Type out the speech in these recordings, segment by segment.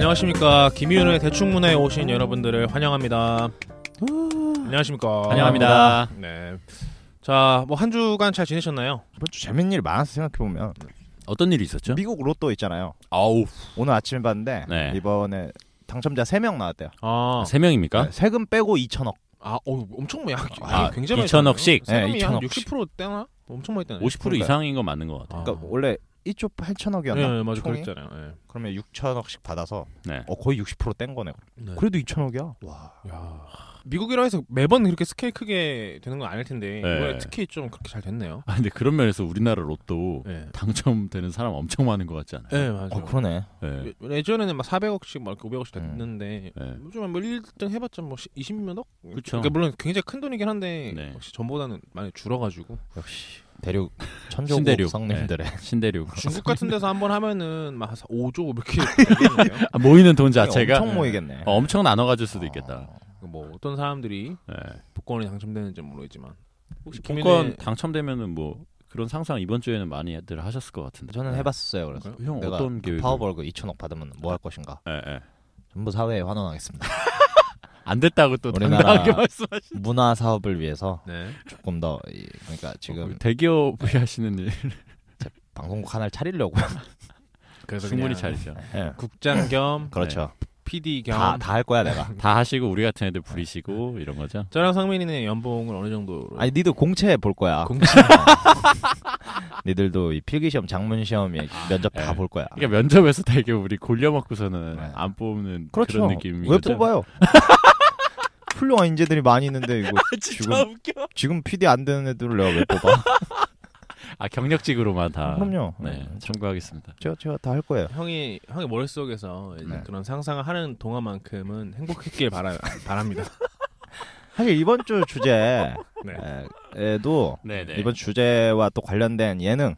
안녕하십니까 김희윤의 대충문화에 오신 여러분들을 환영합니다. 안녕하십니까. 환영합니다. 네. 자, 뭐 한 주간 잘 지내셨나요? 이번 주 재밌는 일 많아서 생각해 보면 어떤 일이 있었죠? 미국 로또 있잖아요. 아우 오늘 아침에 봤는데 네. 이번에 당첨자 3명 나왔대요. 아, 세 명입니까? 네, 세금 빼고 2천억. 아, 어, 엄청 많이 아, 굉장히 많이 2천억씩? 세금이 네, 한 2천억씩. 60% 떼나? 엄청 많이 떼네. 50% 그러니까요. 이상인 건 맞는 것 같아요. 아. 그러니까 원래 1조 8천억이었나? 네, 맞아. 총이? 그랬잖아요. 네. 그러면 6천억씩 받아서 네. 어, 거의 60%뗀 거네. 네. 그래도 2천억이야. 와. 야. 미국이라 해서 매번 그렇게 스케일 크게 되는 건 아닐 텐데 네. 이번에 특히 좀 그렇게 잘 됐네요. 아 근데 그런 면에서 우리나라 로또 네. 당첨되는 사람 엄청 많은 것 같지 않아요? 네, 맞아요. 어, 그러네. 네. 예- 예전에는 막 400억씩 막 이렇게 500억씩 음. 됐는데 네. 요즘은 뭐 1등 해봤자 뭐 20몇 억? 그쵸. 그러니까 물론 굉장히 큰 돈이긴 한데 네. 역시 전보다는 많이 줄어가지고 역시 대륙 천조국 신대륙. 성님들의 신대륙 중국 같은 데서 한번 하면은 막 5조 이렇게. 아, 모이는 돈 자체가 엄청 모이겠네. 어, 엄청 나눠 가질 수도 있겠다. 어. 뭐 어떤 사람들이 네. 복권이 당첨되는지 는 모르겠지만 혹시 복권 당첨되면은 뭐 그런 상상 이번 주에는 많이들 하셨을 것 같은데. 저는 네. 해봤었어요. 그래서 형 어떤 계획? 파워벌그 2천억 받으면 뭐 할 것인가? 예, 예. 전부 사회에 환원하겠습니다. 안 됐다고 또 당당하게 말씀하시. 문화 사업을 위해서 네. 조금 더 이, 그러니까 지금 대기업이 하시는 일 방송국 하나를 차리려고. 그래서 충분히 그냥 차리죠. 예. 국장 겸 그렇죠. PD 겸 다 다 할 거야 내가. 다 하시고 우리 같은 애들 부리시고 이런 거죠. 저랑 상민이는 연봉을 어느 정도로 아니 니도 공채 볼 거야. 공채 니들도 이 필기 시험, 장문 시험에 면접 다 예. 볼 거야. 그러니까 면접에서 되게 우리 골려 먹고서는 네. 안 뽑는 그렇죠. 그런 느낌인 왜. 뽑아요? 훌륭한 인재들이 많이 있는데 이거 지금 웃겨. 지금 PD 안 되는 애들을 내가 왜 뽑아? 아 경력직으로만 다. 그럼요. 네, 참고하겠습니다. 제가 제가 다 할 거예요. 형이 형의 머릿속에서 이제 네. 그런 상상을 하는 동안만큼은 행복했길 바라, 바랍니다. 사실 이번 주 주제 네. 에도 네, 네. 이번 주제와 또 관련된 예능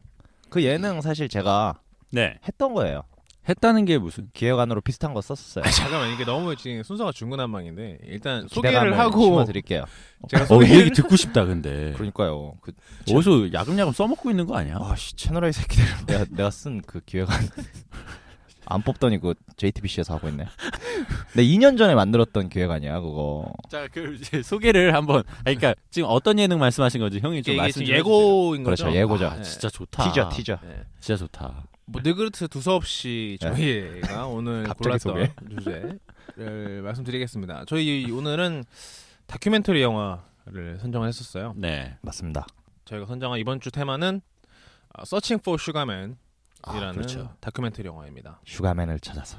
그 예능 사실 제가 네. 했던 거예요. 했다는 게 무슨? 기획안으로 비슷한 거 썼었어요. 아, 잠깐만 이게 너무 지금 순서가 중구난방인데 일단 소개를 하고 심어드릴게요. 제가 어, 이 소개를 얘기 듣고 싶다 근데. 그러니까요. 그 어디서 야금야금 써먹고 있는 거 아니야? 아씨 채널 A 새끼들 내가 내가 쓴 그 기획안 안 뽑더니 그 JTBC에서 하고 있네. 내 2년 전에 만들었던 기획안이야 그거. 자, 그 이제 소개를 한번. 아니, 그러니까 지금 어떤 예능 말씀하신 건지 형이 좀 말씀 예고인 거죠. 그렇죠, 예고죠. 아, 진짜 좋다. 티저 티저. 네. 진짜 좋다. 뭐 느그르트 두서없이 저희가 오늘 네. 갑자기 골랐던 주제를 말씀드리겠습니다. 저희 오늘은 다큐멘터리 영화를 선정했었어요. 네. 맞습니다. 저희가 선정한 이번 주 테마는 어, Searching for Sugarman이라는 아, 그렇죠. 다큐멘터리 영화입니다. 슈가맨을 찾아서.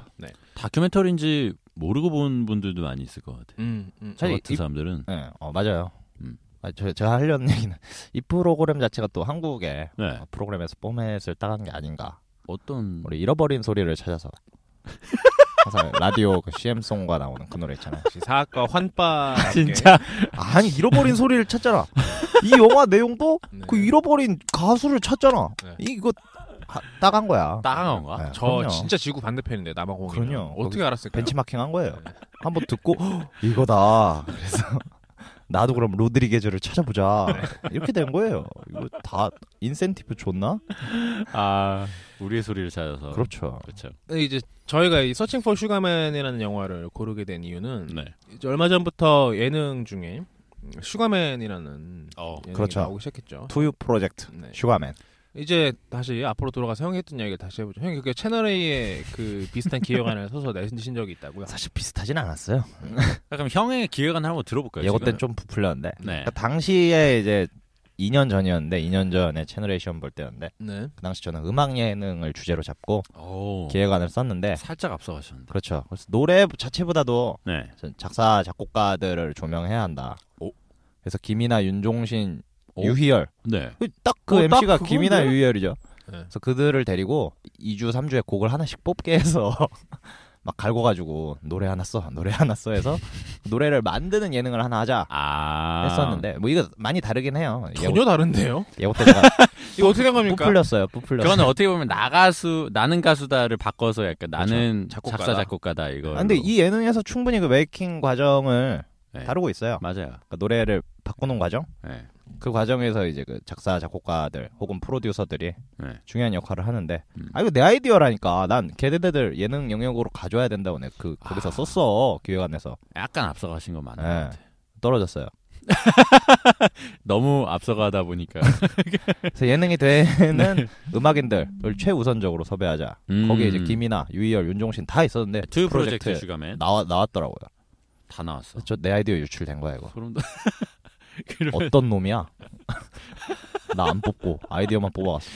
다큐멘터리인지 모르고 본 분들도 많이 있을 것 같아요. 음, 음. 저 같은 이- 사람들은. 네, 어 맞아요. 음. 아, 저, 제가 하려는 얘기는 이 프로그램 자체가 또 한국의 네. 어, 프로그램에서 포맷을 따간 게 아닌가. 어떤 우리 잃어버린 소리를 찾아서 항상 라디오 그 CM송과 나오는 그 노래 있잖아요. 사학과 환빠 진짜 아니 잃어버린 소리를 찾잖아. 이 영화 내용도 네. 그 잃어버린 가수를 찾잖아. 네. 이거 하- 따간 거야. 따가운 거야? 네, 저 그럼요. 진짜 지구 반대편인데 남아공이 그럼요. 어떻게 알았을까요? 벤치마킹 한 거예요. 네. 한번 듣고 "헉, 이거다. 그래서 나도 그럼 로드리게즈를 찾아보자. 이렇게 된 거예요. 이거 다 인센티브 줬나? 아, 우리의 소리를 찾아서. 그렇죠. 그렇죠. 이제 저희가 이 Searching for Sugar Man이라는 영화를 고르게 된 이유는 네. 이제 얼마 전부터 예능 중에 슈가맨이라는 어. 예능이 그렇죠. 나오기 시작했죠. 투유 프로젝트 네. 슈가맨. 이제 다시 앞으로 돌아가서 형이 했던 이야기를 다시 해보죠. 형이 그 채널 A에 그 비슷한 기획안을 써서 내신 적이 있다고요. 사실 비슷하진 않았어요. 아, 그럼 형의 기획안 한번 들어볼까요? 예고 지금? 때는 좀 부풀렸는데. 네. 그러니까 당시에 이제 2년 전이었는데 2년 전에 채널 A 시험 볼 때였는데 네. 그 당시 저는 음악 예능을 주제로 잡고 오. 기획안을 썼는데 살짝 앞서가셨는데. 그렇죠. 그래서 노래 자체보다도 네. 전 작사 작곡가들을 조명해야 한다. 오. 그래서 김이나 윤종신, 오. 유희열 네. 딱그 어, 딱 MC가 그건데? 김이나 유희열이죠. 네. 그래서 그들을 데리고 2주 3주에 곡을 하나씩 뽑게 해서 막 갈고 가지고 노래 하나 써 노래 하나 써 해서 노래를 만드는 예능을 하나 하자 아. 했었는데 뭐 이거 많이 다르긴 해요. 전혀 다른데요? 예고 때 제가 이거 어떻게 된 겁니까? 부풀렸어요. 부풀렸어요. 그거는 어떻게 보면 나가수 나는 가수다를 바꿔서 약간 나는 작곡가다. 작사 작곡가다 이거. 아, 근데 이 예능에서 충분히 그 메이킹 과정을 네. 다루고 있어요. 맞아요. 그러니까 노래를 바꾸는 과정. 네. 그 과정에서 이제 그 작사 작곡가들 혹은 프로듀서들이 네. 중요한 역할을 하는데 음. 아 이거 내 아이디어라니까 난 걔네들 예능 영역으로 가져야 된다고 내가 그 거기서 아. 썼어 기획안에서 약간 앞서가신 거 많은 예. 것 같아. 떨어졌어요. 너무 앞서가다 보니까 그래서 예능이 되는 음악인들을 최우선적으로 섭외하자. 음. 거기에 이제 김이나 유희열, 윤종신 다 있었는데 투 프로젝트 프로젝트 슈가맨 나와 나왔더라고요. 다 나왔어. 저 내 아이디어 유출된 거야 이거. 소름 돋. 그러면 어떤 놈이야? 나 안 뽑고 아이디어만 뽑아왔어.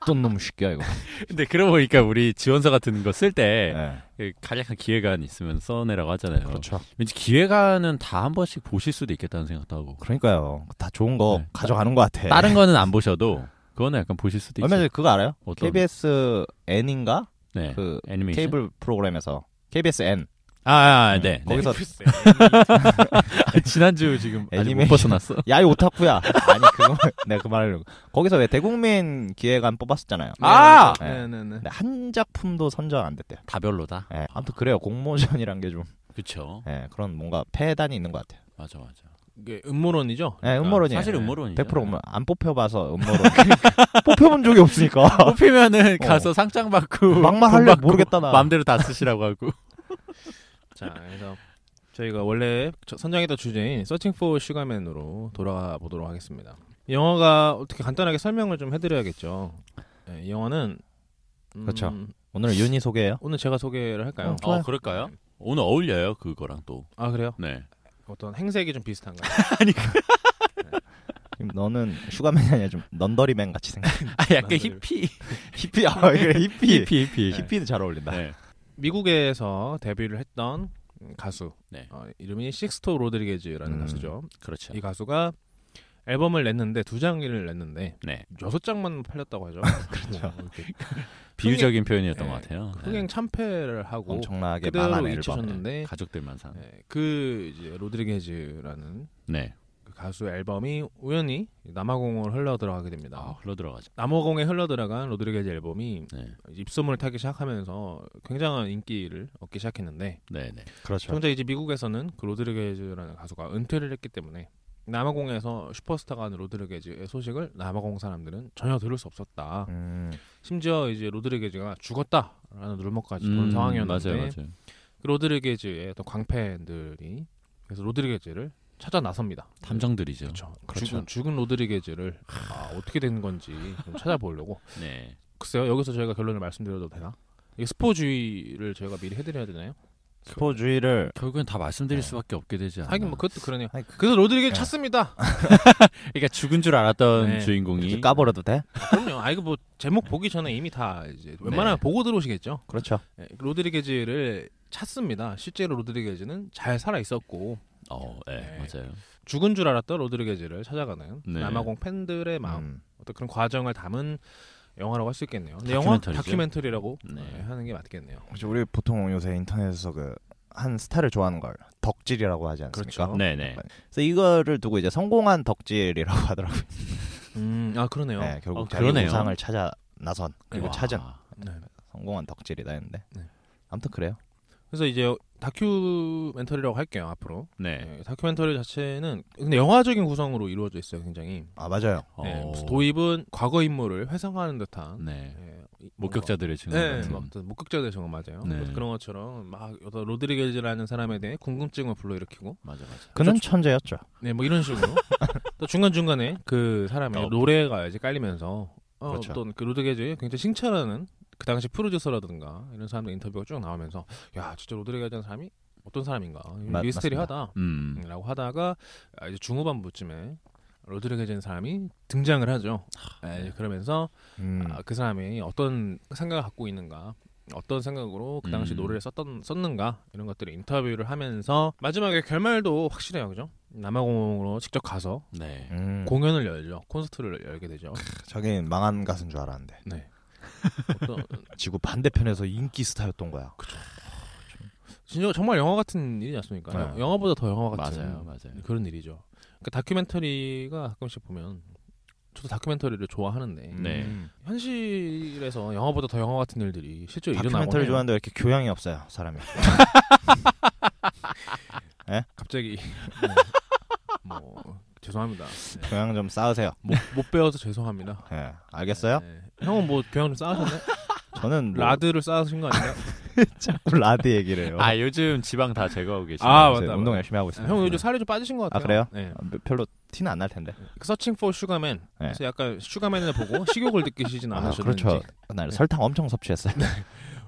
어떤 놈 새끼야 이거. 근데 그러고 보니까 우리 지원서 같은 거 쓸때 네. 그 간략한 기획안 있으면 써내라고 하잖아요. 그렇죠. 왠지 기획안은 다 한 번씩 보실 수도 있겠다는 생각도 하고. 그러니까요. 다 좋은 거 네. 가져가는 것 같아. 다른 거는 안 보셔도 그거는 약간 보실 수도 있어요. 얼마 전에 그거 알아요? 어떤- KBS N인가? 네. 그 애니메이션. 케이블 프로그램에서 KBS N 아, 아, 네. 네. 거기서 아, 지난주 지금 애니메이션. 벗어났어. 야이 오타쿠야. 아니 그거 내가 그 말을 거기서 왜 대국민 기획안 뽑았었잖아요. 아! 네, 네, 네. 근데 한 작품도 선정 안 됐대요. 다 별로다. 예, 아무튼 그래요. 공모전이란 게 좀 그쵸. 예, 그런 뭔가 폐단이 있는 것 같아요. 맞아, 맞아. 이게 음모론이죠. 예, 음모론이에요. 사실 음모론이죠. 100% 음모론. 안 뽑혀봐서 음모론. 뽑혀본 적이 없으니까. 뽑히면은 어. 가서 상장 받고 막말 돈 할래 받고 모르겠다 나. 마음대로 다 쓰시라고 하고. 자, 그래서 저희가 원래 저- 선정했던 주제인 Searching for Sugar Man으로 돌아가 보도록 하겠습니다. 이 영화가 어떻게 간단하게 설명을 좀 해드려야겠죠. 네, 이 영화는 음, 그렇죠. 오늘 윤희 소개해요. 오늘 제가 소개를 할까요? 어. 어, 그럴까요? 오늘 어울려요 그거랑 또. 아 그래요? 네. 어떤 행색이 좀 비슷한가요? 지금 너는 슈가맨이 아니라 좀 넌더리맨 같이 생겼. 아 약간 나도 히피. 히피 아 그래 히피. 히피 히피. 히피도 잘 어울린다. 네. 미국에서 데뷔를 했던 가수 네. 어, 이름이 식스토 로드리게즈라는 음. 가수죠. 그렇죠. 이 가수가 앨범을 냈는데 두 장을 냈는데 네. 여섯 장만 팔렸다고 하죠. 그렇죠. 뭐 비유적인 표현이었던 네. 것 같아요. 흥행 참패를 하고 엄청나게 그대로 망한 앨범. 잊히셨는데 가족들만 산. 네, 그 이제 로드리게즈라는 네. 그 가수 앨범이 우연히 남아공을 흘러 들어가게 됩니다. 아, 흘러 들어가죠. 남아공에 흘러 들어간 로드리게즈 앨범이 네. 입소문을 타기 시작하면서 굉장한 인기를 얻기 시작했는데 네, 네. 그렇죠. 정작 이제 미국에서는 그 로드리게즈라는 가수가 은퇴를 했기 때문에 남아공에서 슈퍼스타가 된 로드리게즈의 소식을 남아공 사람들은 전혀 들을 수 없었다. 음, 심지어 이제 로드리게즈가 죽었다라는 루머까지 도는 상황이었는데 음, 맞아요, 맞아요. 그 로드리게즈의 어떤 광팬들이 그래서 로드리게즈를 찾아 나섭니다. 탐정들이죠. 그렇죠. 그렇죠. 죽은, 죽은 로드리게즈를 아, 어떻게 된 건지 좀 찾아보려고. 네. 글쎄요. 여기서 저희가 결론을 말씀드려도 되나? 이게 스포주의를 저희가 미리 해드려야 되나요? 스포주의를 결국엔 다 말씀드릴 네. 수밖에 없게 되지 않나. 하긴 뭐 그것도 그러네요. 아니, 그- 그래서 로드리게즈 네. 찾습니다. 그러니까 죽은 줄 알았던 네. 주인공이 까버려도 돼? 그럼요. 아 이거 뭐 제목 보기 전에 이미 다 이제 웬만하면 네. 보고 들어오시겠죠. 그렇죠. 네, 로드리게즈를 찾습니다. 실제로 로드리게즈는 잘 살아 있었고 어, 네, 네. 맞아요. 죽은 줄 알았던 로드리게즈를 찾아가는 네. 남아공 팬들의 마음 음, 어떤 그런 과정을 담은 영화라고 할 수 있겠네요. 근데 영화 다큐멘터리죠? 다큐멘터리라고 네. 네, 하는 게 맞겠네요. 우리 보통 요새 인터넷에서 그 한 스타를 좋아하는 걸 덕질이라고 하지 않습니까? 그렇죠. 네, 네. 그래서 이거를 두고 이제 성공한 덕질이라고 하더라고요. 음, 아 그러네요. 네, 결국 어, 자기 그러네요. 우상을 찾아 나선 그리고 와. 찾은 네. 성공한 덕질이다 했는데 네. 아무튼 그래요. 그래서 이제 다큐멘터리라고 할게요 앞으로. 네. 네, 다큐멘터리 자체는 근데 영화적인 구성으로 이루어져 있어요, 굉장히. 아 맞아요. 네, 도입은 과거 인물을 회상하는 듯한. 네. 네, 이- 목격자들의 증언 네, 같은. 막 어떤 목격자들 증언 맞아요. 네. 그래서 그런 것처럼 막 어떤 로드리게즈라는 사람에 대해 궁금증을 불러일으키고, 맞아, 맞아. 그는 천재였죠. 네, 뭐 이런 식으로 또 중간 중간에 그 사람의 어. 노래가 이제 깔리면서 어, 그렇죠. 어떤 그 로드리게즈 굉장히 칭찬하는 그 당시 프로듀서라든가 이런 사람들 인터뷰가 쭉 나오면서 야 진짜 로드리게즈라는 사람이 어떤 사람인가 맞- 미스테리하다. 음. 라고 하다가 아, 이제 중후반부쯤에 로드리게즈는 사람이 등장을 하죠. 네, 이제 그러면서 음, 아, 그 사람이 어떤 생각을 갖고 있는가, 어떤 생각으로 그 당시 음. 노래를 썼던 썼는가 이런 것들을 인터뷰를 하면서 마지막에 결말도 확실해요, 그죠? 남아공으로 직접 가서 네. 음, 공연을 열죠, 콘서트를 열게 되죠. 자기는 망한 가수인 줄 알았는데 네. 어떤 지구 반대편에서 인기 스타였던 거야. 진짜 정말 영화 같은 일이지 않습니까? 네. 영화보다 더 영화 같은 맞아요, 맞아요. 그런 일이죠. 그 다큐멘터리가 가끔씩 보면 저도 다큐멘터리를 좋아하는데 네. 음. 현실에서 영화보다 더 영화 같은 일들이 실제로 일어나고 다큐멘터리 좋아하는데 왜 이렇게 교양이 없어요 사람이. 갑자기 뭐 죄송합니다. 네. 교양 좀 쌓으세요. 못, 못 배워서 죄송합니다. 예, 알겠어요? 네. 형은 뭐 교양 좀 쌓으셨나요? 저는 뭐 lard를 쌓으신 거 아닌가요? 자꾸 lard 얘기를 해요. 아 요즘 지방 다 제거하고 계시죠. 아, 요새 맞다, 운동 맞다. 열심히 하고 있습니다. 형 요즘 살이 좀 빠지신 것 같아요. 아, 그래요? 네. 아, 별로 티는 안 날 텐데. Searching for Sugar Man. 네. 그래서 약간 Sugar Man을 보고 식욕을 느끼시진 아, 않으셨는지. 그렇죠. 날 설탕 엄청 섭취했어요.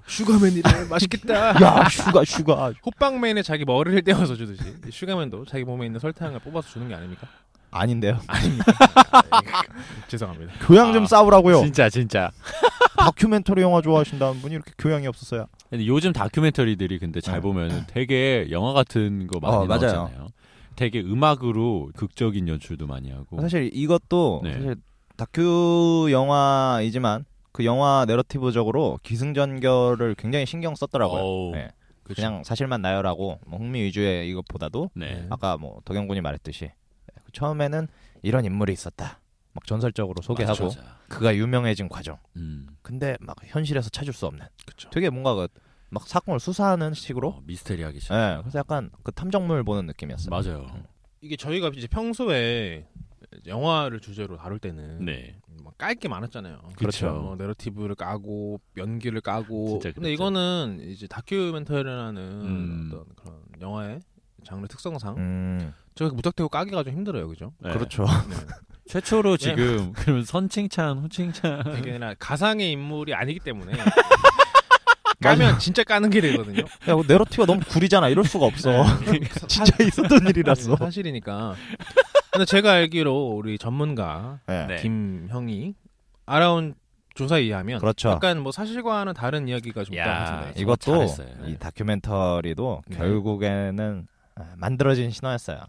Sugar Man이래 맛있겠다. 야, sugar sugar. 호빵맨에 자기 머리를 떼어서 주듯이 Sugar Man도 자기 몸에 있는 설탕을 뽑아서 주는 게 아닙니까? 아닌데요. 아닙니까? 아, 예. 죄송합니다. 교양 좀 아, 쌓으라고요. 진짜 진짜. 다큐멘터리 영화 좋아하신다는 분이 이렇게 교양이 없었어요. 근데 요즘 다큐멘터리들이 근데 잘 네. 보면 되게 영화 같은 거 많이 어, 맞아요. 나오잖아요. 되게 음악으로 극적인 연출도 많이 하고. 사실 이것도 네. 사실 다큐 영화이지만 그 영화 내러티브적으로 기승전결을 굉장히 신경 썼더라고요. 네. 그냥 사실만 나열하고 뭐 흥미 위주의 이것보다도 네. 아까 뭐 도경군이 말했듯이 처음에는 이런 인물이 있었다. 막 전설적으로 소개하고 맞아, 맞아. 그가 유명해진 과정. 음. 근데 막 현실에서 찾을 수 없는. 그렇죠. 되게 뭔가 그 막 사건을 수사하는 식으로. 어, 미스테리하기 시작. 예. 그래서 약간 그 탐정물 보는 느낌이었어요. 맞아요. 이게 저희가 이제 평소에 영화를 주제로 다룰 때는 네. 깔게 많았잖아요. 그렇죠. 뭐 내러티브를 까고 연기를 까고. 진짜 근데. 이거는 이제 다큐멘터리라는 음. 어떤 그런 영화의 장르 특성상 음. 저희 무턱대고 까기가 좀 힘들어요, 그죠? 네. 그렇죠. 네. 최초로 지금 그럼 선칭찬, 후칭찬. 이게 아니라 가상의 인물이 아니기 때문에 까면 진짜 까는 게 되거든요. 야, 뭐 내러티브가 너무 구리잖아. 이럴 수가 없어. 네. 진짜 있었던 일이라서. 사실이니까. 근데 제가 알기로 우리 전문가 예. 네. 김 형이 알아온 조사에 의하면 그렇죠. 약간 뭐 사실과는 다른 이야기가 좀. 이거 이것도 잘했어요. 네. 이 다큐멘터리도 네. 결국에는 아, 만들어진 신화였어요.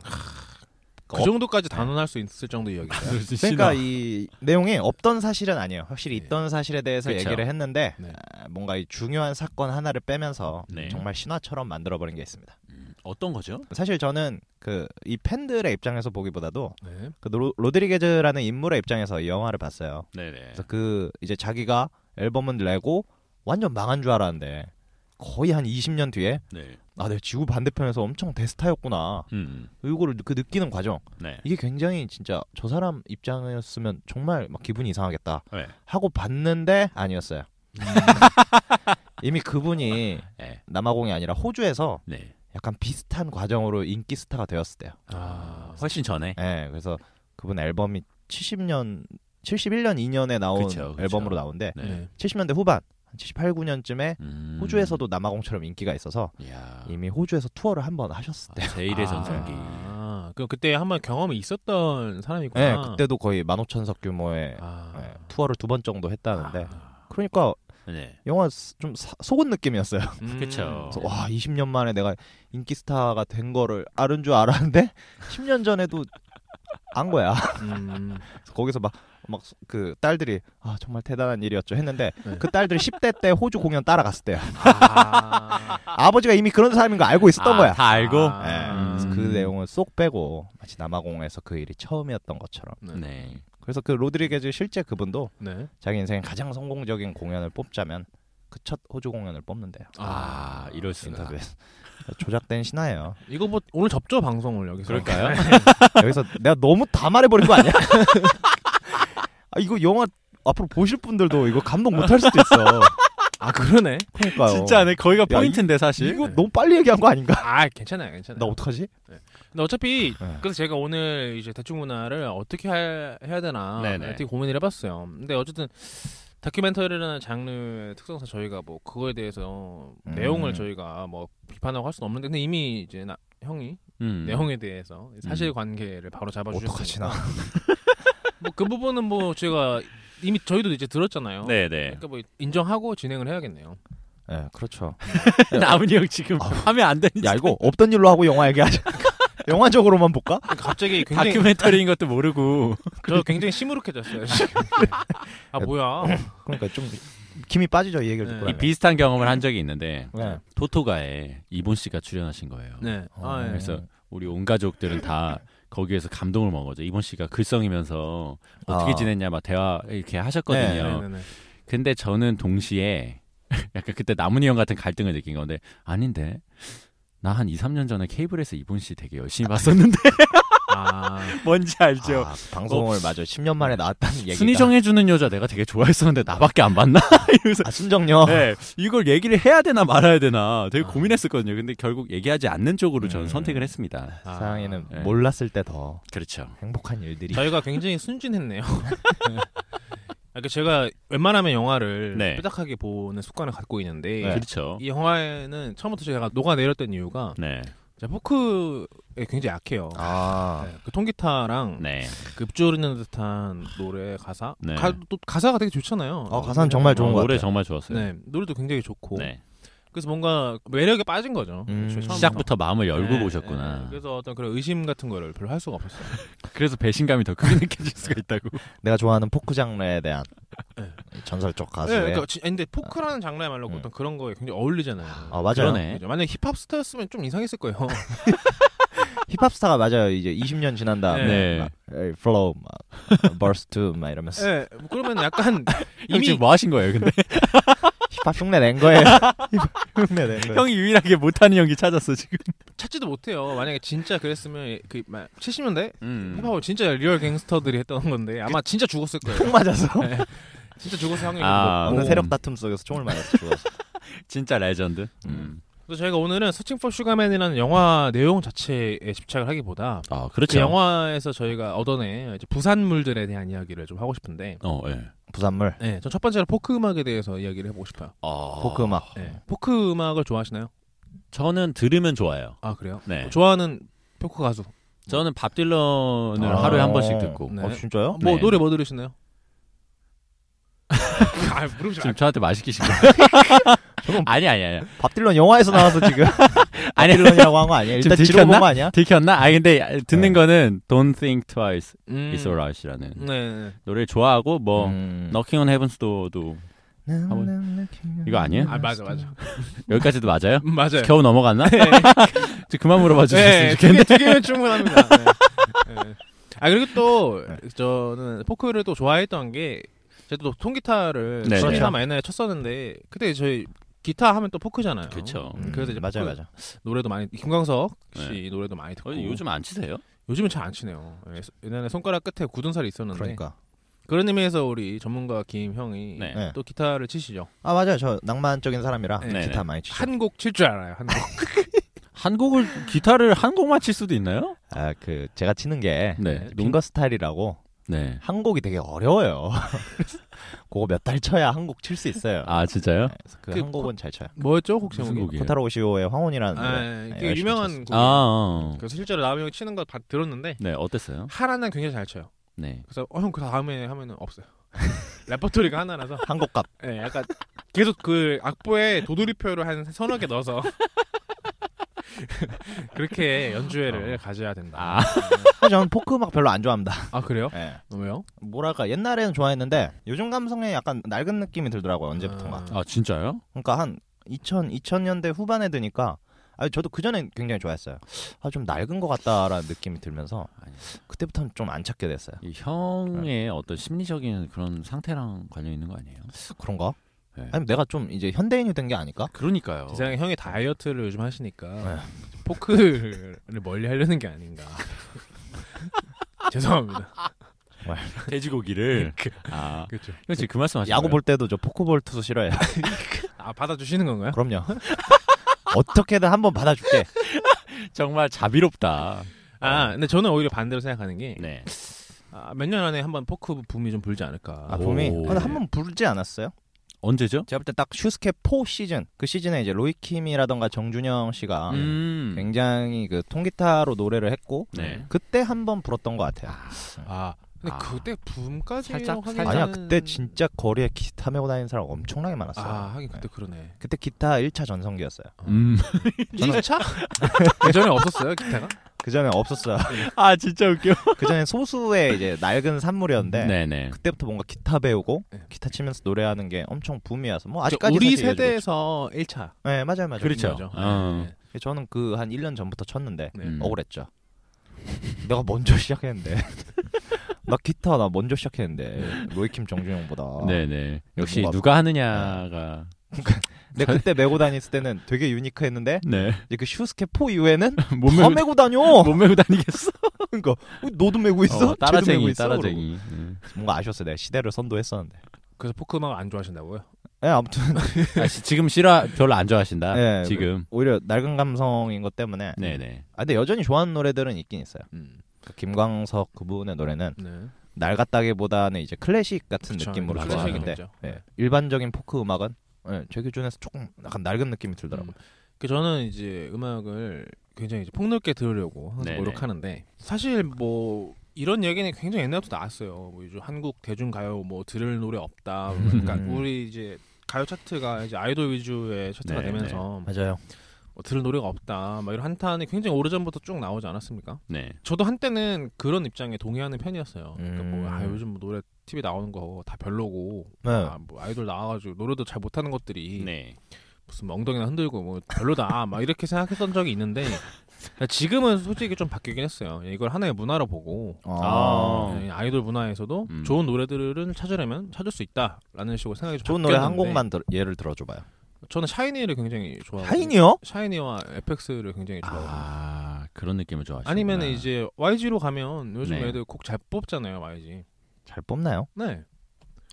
그 정도까지 단언할 수 있을 정도 이야기가. 그러니까 이 내용이 없던 사실은 아니에요. 확실히 네. 있던 사실에 대해서 그쵸. 얘기를 했는데 네. 아, 뭔가 이 중요한 사건 하나를 빼면서 네. 정말 신화처럼 만들어버린 게 있습니다. 음, 어떤 거죠? 사실 저는 그 이 팬들의 입장에서 보기보다도 네. 그 로, 로드리게즈라는 인물의 입장에서 이 영화를 봤어요. 네네. 그래서 그 이제 자기가 앨범을 내고 완전 망한 줄 알았는데 거의 한 20년 뒤에 네. 아, 내가 지구 반대편에서 엄청 대스타였구나. 음. 이거를 그 느끼는 과정 네. 이게 굉장히 진짜 저 사람 입장이었으면 정말 막 기분이 이상하겠다 네. 하고 봤는데 아니었어요. 이미 그분이 네. 남아공이 아니라 호주에서 네. 약간 비슷한 과정으로 인기 스타가 되었을 때요. 아, 훨씬 전에. 예, 그래서 그분 앨범이 70년, 71년, 2년에 나온 그쵸, 그쵸. 앨범으로 네. 네. 70년대 후반, 한 78, 9년쯤에 음. 호주에서도 남아공처럼 인기가 있어서 이야. 이미 호주에서 투어를 한 번 하셨을 때. 아, 제1의 아, 전성기. 아, 그 그때 한번 경험이 있었던 사람이구나. 네, 그때도 거의 15,000석 규모의 아. 예, 투어를 두 번 정도 했다는데 아. 그러니까 네. 영화 스- 좀 사- 속은 느낌이었어요. 음. 그쵸. 그래서 와 20년 만에 내가 인기 스타가 된 거를 아는 줄 알았는데 10년 전에도 안 거야. 음. 거기서 막 막 그 딸들이 아 정말 대단한 일이었죠 했는데 네. 그 딸들이 10대 때 호주 공연 따라갔을 때요. 아. 아버지가 이미 그런 사람인 거 알고 있었던 아, 거야. 다 알고. 아. 예, 그래서 그 음. 내용을 쏙 빼고 마치 남아공에서 그 일이 처음이었던 것처럼. 네. 네. 그래서 그 로드리게즈 실제 그분도 네. 자기 인생 가장 성공적인 공연을 뽑자면 그 첫 호주 공연을 뽑는데요. 아, 이럴 수가. 조작된 신화예요. 이거 뭐 오늘 접죠 방송을 여기서. 그럴까요? 여기서 내가 너무 다 말해버린 거 아니야? 아, 이거 영화 앞으로 보실 분들도 이거 감동 못 할 수도 있어. 아 그러네. 그러니까요. 진짜네. 거기가 야, 포인트인데 사실. 이거 너무 빨리 얘기한 거 아닌가? 아 괜찮아요, 괜찮아요. 나 어떡하지? 근데 어차피 네. 그래서 제가 오늘 이제 대충 문화를 어떻게 할- 해야 되나 네네. 되게 고민을 해봤어요. 근데 어쨌든 다큐멘터리라는 장르의 특성상 저희가 뭐 그거에 대해서 음. 내용을 저희가 뭐 비판하고 할 수는 없는데 근데 이미 이제 나, 형이 음. 내용에 대해서 사실관계를 바로 어떡하지 잡아주셨으니까 나? 뭐 그 부분은 뭐 제가 이미 저희도 이제 들었잖아요. 네네. 그러니까 뭐 인정하고 진행을 해야겠네요. 네, 그렇죠. 나문이 형 지금 하면 안 되는 야 이거 없던 일로 하고 영화 얘기하자. 영화적으로만 볼까? 갑자기 굉장히 다큐멘터리인 것도 모르고. 저 굉장히 시무룩해졌어요. 지금. 아 뭐야? 그러니까 좀 김이 빠지죠 이 얘기를 네. 듣고 이. 비슷한 경험을 한 적이 있는데 네. 토토가에 이본 씨가 출연하신 거예요. 네. 아, 예. 그래서 우리 온 가족들은 다 거기에서 감동을 먹은 거죠. 이본 씨가 글썽이면서 어떻게 아. 지냈냐 막 대화 이렇게 하셨거든요. 네, 네, 네. 근데 저는 동시에 약간 그때 나문희 형 같은 갈등을 느낀 건데 아닌데 나 한 2, 3년 전에 케이블에서 이본 씨 되게 열심히 봤었는데 아, 뭔지 알죠? 아, 방송을 맞아 10년 만에 나왔다는 얘기가 순위 정해주는 여자 내가 되게 좋아했었는데 나밖에 안 봤나? 이러면서 아 순정녀 네, 이걸 얘기를 해야 되나 말아야 되나 되게 고민했었거든요. 근데 결국 얘기하지 않는 쪽으로 저는 음. 선택을 했습니다. 아. 사랑에는 네. 몰랐을 때 더 그렇죠. 행복한 일들이 저희가 굉장히 순진했네요. 그러니까 제가 웬만하면 영화를 네. 뾰족하게 보는 습관을 갖고 있는데 네. 그렇죠. 이 영화에는 처음부터 제가 녹아내렸던 이유가 네, 포크에 굉장히 약해요. 아 네, 그 통기타랑 네, 그 읊조리는 듯한 노래 가사 네. 가, 또 가사가 되게 좋잖아요. 어, 가사는 정말 좋은 어, 것 노래 같아요. 정말 좋았어요. 네 노래도 굉장히 좋고 네. 그래서 뭔가 매력에 빠진 거죠. 음. 처음부터. 시작부터 마음을 열고 네, 보셨구나. 네. 그래서 어떤 그런 의심 같은 거를 별로 할 수가 없었어요. 그래서 배신감이 더 크게 느껴질 수가 있다고. 내가 좋아하는 포크 장르에 대한 네. 전설적 네, 가수의 그러니까 지- 근데 포크라는 장르에 말로 음. 어떤 그런 거에 굉장히 어울리잖아요. 아 맞아요 그러네. 그죠? 만약 에 힙합 스타였으면 좀 이상했을 거예요. 힙합 스타가 맞아요 이제 20년 지난 다음에 네. 막, 에이, flow 막 bust 막 이러면서 네, 뭐 그러면 약간 형 이미 지금 뭐 하신 거예요? 근데 힙합 흉내 낸 거예요 흉내 낸 거예요 형이 유일하게 못하는 연기 찾았어 지금. 찾지도 못해요. 만약에 진짜 그랬으면 그 70년대 음. 힙합을 진짜 real gangster들이 했던 건데 아마 진짜 죽었을 거예요. 총 맞아서 네. 진짜 죽었을 확률이 아. 어느 세력 다툼 속에서 총을 맞아서 죽었어 진짜 레전드. 음. 그래서 저희가 오늘은 Searching for Sugar Man이라는 영화 내용 자체에 집착을 하기보다 아그 그렇죠. 영화에서 저희가 얻어낸 이제 부산물들에 대한 이야기를 좀 하고 싶은데 어, 예. 부산물 네, 전 첫 번째로 포크 음악에 대해서 이야기를 해보고 싶어요. 어... 포크 음악 네. 포크 음악을 좋아하시나요? 저는 들으면 좋아요. 아 그래요? 네. 좋아하는 포크 가수 저는 밥 딜런을 아. 하루에 한 번씩 듣고 네. 어 진짜요? 뭐 네. 노래 뭐 들으시나요? 아 물어보지 지금 마. 저한테 거예요? 저는 아니 아니 아니. 밥 딜런 영화에서 나와서 지금 아니. 밥 딜런이라고 한 거? 지금 일단 들켰나? 거 아니야? 들켰나? 아 근데 듣는 네. 거는 Don't Think Twice, 음. It's Alright이라는 네, 네. 노래를 좋아하고 뭐 음. Knocking on Heaven's Door도 이거 아니에요? 아 맞아 맞아. 여기까지도 맞아요? 음, 맞아요. 겨우 넘어갔나? 네. 저 그만 물어봐 주셨으면 네, 좋겠는데. 두, 개, 두 개 면 충분합니다. 네. 네. 아 그리고 또 저는 포크를 또 좋아했던 게 제가 또 통기타를 네, 기타 네. 옛날에 쳤었는데 그때 저희 기타 하면 또 포크잖아요. 그렇죠. 음, 그래서 이제 맞아요 맞아 노래도 많이 김광석 씨 노래도 많이 듣고 어, 요즘 안 치세요? 요즘은 잘 안 치네요. 예, 옛날에 손가락 끝에 굳은 살이 있었는데 그러니까 그런 의미에서 우리 전문가 김 형이 네. 네. 또 기타를 치시죠. 아 맞아요 저 낭만적인 사람이라 네, 기타 네. 많이 치죠 한곡 칠 줄 알아요. 한 곡. 한 곡을 기타를 한 곡만 칠 수도 있나요? 아 그 제가 치는 게 네. 핑거 스타일이라고 네. 한 곡이 되게 어려워요 그거 몇 달 쳐야 한 곡 칠 수 있어요 아 진짜요? 그 그 한 곡은 잘 쳐요 뭐였죠? 혹시 무슨 제목이? 곡이에요? 코타로시오의 황혼이라는 아, 노래 그 열심히 유명한 쳤어요. 곡. 아, 어. 그래서 실제로 나무 형이 치는 거다 들었는데 네 어땠어요? 하나는 굉장히 잘 쳐요. 네. 그래서 어, 형 그 다음에 하면은 없어요. 레퍼토리가 하나라서 한 곡값 예, 약간 계속 그 악보에 도돌이표를 한 서너 개 넣어서 그렇게 연주회를 가져야 된다. 아. 저는 포크 음악 별로 안 좋아합니다 아 그래요? 예. 왜요? 뭐랄까 옛날에는 좋아했는데 요즘 감성에 약간 낡은 느낌이 들더라고요 언제부턴가 아. 아 진짜요? 그러니까 한 2000, 2000년대 후반에 드니까 아 저도 그 전에 굉장히 좋아했어요. 아 좀 낡은 것 같다라는 느낌이 들면서. 그때부터는 좀 안 찾게 됐어요. 이 형의 어떤 심리적인 그런 상태랑 관련 있는 거 아니에요? 그런가? 네. 아니 내가 좀 이제 현대인이 된 게 아닐까? 그러니까요. 세상에 형이 다이어트를 요즘 하시니까 네. 포크를 멀리 하려는 게 아닌가. 죄송합니다. 돼지고기를. 아, 그렇죠. 형 지금 그 말씀하신 야구 거예요? 볼 때도 저 포크볼 투수 싫어해요. 아 받아주시는 건가요? 그럼요. 어떻게든 한번 받아줄게. 정말 자비롭다. 아 근데 저는 오히려 반대로 생각하는 게 네. 몇년 안에 한번 포크 붐이 좀 불지 않을까. 아 봄이 오. 근데 한번 부르지 않았어요? 언제죠? 제가 볼 때 딱 슈스케 4 시즌 그 시즌에 이제 로이킴이라던가 정준영 씨가 음. 굉장히 그 통기타로 노래를 했고 네. 그때 한 번 불었던 것 같아요. 아 근데 아. 그때 붐까지 살짝, 살짝. 아니야 그때 진짜 거리에 기타 메고 다니는 사람 엄청나게 많았어요. 아 하긴 그때 그러네. 그때 기타 1차 전성기였어요. 음. 1차? 그 전에 없었어요 기타가? 그 전에 없었어요. 아 진짜 웃겨. 그 전에 소수의 이제 낡은 산물이었는데 네네. 그때부터 뭔가 기타 배우고 네. 기타 치면서 노래하는 게 엄청 붐이어서 뭐저 아직까지 우리 세대에서 1차. 있죠. 네 맞아요 맞아요. 그렇죠. 거죠. 어. 네. 저는 그 한 1년 전부터 쳤는데 네. 음. 억울했죠. 내가 먼저 시작했는데 나 기타 나 먼저 시작했는데 로이킴 정준영보다. 네네. 역시 뭔가- 누가 하느냐가. 근데 그때 메고 다녔을 때는 되게 유니크했는데 네. 이제 그 슈스케 4 이후에는 못 다 메고 메고 다녀. 못 메고 다니겠어. 그러니까 너도 메고 있어? 어, 쟤도 메고 따라쟁이 있어? 그러고. 따라쟁이. 음. 뭔가 아쉬웠어요. 내가 시대를 선도했었는데. 그래서 포크 음악을 안 좋아하신다고요? 네, 아무튼 아, 시- 지금 싫어 별로 안 좋아하신다. 네, 지금. 오히려 낡은 감성인 것 때문에. 네네. 아, 근데 여전히 좋아하는 노래들은 있긴 있어요. 음. 그 김광석 그분의 노래는 네. 낡았다기보다는 이제 클래식 같은 그쵸, 느낌으로 좋아하는데 됐죠. 예, 일반적인 포크 음악은 예, 제 기준에서 조금 약간 낡은 느낌이 들더라고요. 음. 그 저는 이제 음악을 굉장히 이제 폭넓게 들으려고. 노력하는데 사실 뭐 이런 얘기는 굉장히 옛날부터 나왔어요. 뭐 요즘 한국 대중 가요 뭐 들을 노래 없다. 그러니까 음. 우리 이제 가요 차트가 이제 아이돌 위주의 차트가 네, 되면서 맞아요. 뭐 들을 노래가 없다. 막 이런 한탄이 굉장히 오래전부터 쭉 나오지 않았습니까? 네. 저도 한때는 그런 입장에 동의하는 편이었어요. 그러니까 뭐 음. 아, 요즘 뭐 노래 TV 나오는 거 다 별로고 네. 아, 뭐 아이돌 나와가지고 노래도 잘 못하는 것들이 네. 무슨 뭐 엉덩이나 흔들고 뭐 별로다 막 이렇게 생각했던 적이 있는데 지금은 솔직히 좀 바뀌긴 했어요. 이걸 하나의 문화로 보고 아. 예, 아이돌 문화에서도 음. 좋은 노래들을 찾으려면 찾을 수 있다라는 식으로 생각이 좀 좋은 노래 한 바뀌었는데 곡만 들, 예를 들어줘봐요. 저는 샤이니를 굉장히 좋아하고 하인이요? 샤이니와 에펙스를 굉장히 좋아하고 아 그런 느낌을 좋아하시는. 아니면 이제 YG로 가면 요즘 네. 애들 곡 잘 뽑잖아요 YG. 잘 뽑나요? 네.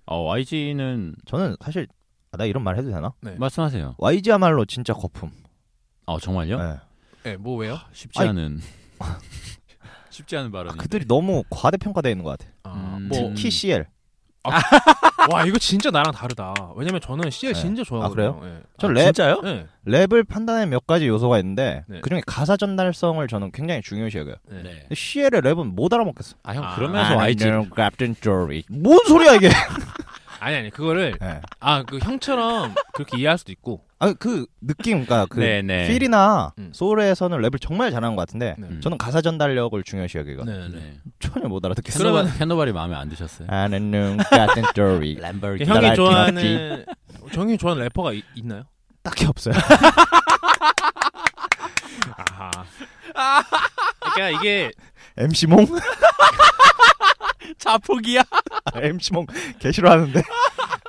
어 YG는 저는 사실 아, 나 이런 말 해도 되나? 네. 말씀하세요. YG야말로 진짜 거품. 어 정말요? 예. 네, 뭐 왜요? 쉽지 아이. 않은 쉽지 않은 아, 발언이. 그들이 너무 과대평가되어 있는 것 같아. 아, 음. 뭐 특히 CL. 와 이거 진짜 나랑 다르다. 왜냐면 저는 CL 네. 진짜 좋아하거든요. 예. 저 아, 랩, 진짜요? 네. 랩을 판단에 몇 가지 요소가 있는데 네. 그중에 가사 전달성을 저는 굉장히 중요시 여겨요. 네. 네. CL의 랩은 못 알아먹겠어. 아형 아, 그러면서 YG Captain Story. 뭔 소리야 이게? 아니 아니 그거를 네. 아그 형처럼 그렇게 이해할 수도 있고. 아그 느낌, 그러니까 그 네네. 필이나 음. 소울에서는 랩을 정말 잘하는 것 같은데 네. 음. 저는 가사 전달력을 중요시 여기거든요. 네, 네. 네. 전혀 못 알아듣겠어. 그러면 캔노발이 마음에 안 드셨어요? 아는 놈 Captain Story. 램버기. 형이 좋아하는 형이 좋아하는 래퍼가 이- 있나요? 딱히 없어요. 아하. 그러니까 이게 MC 몽? 자폭이야. MC 몽개 싫어하는데.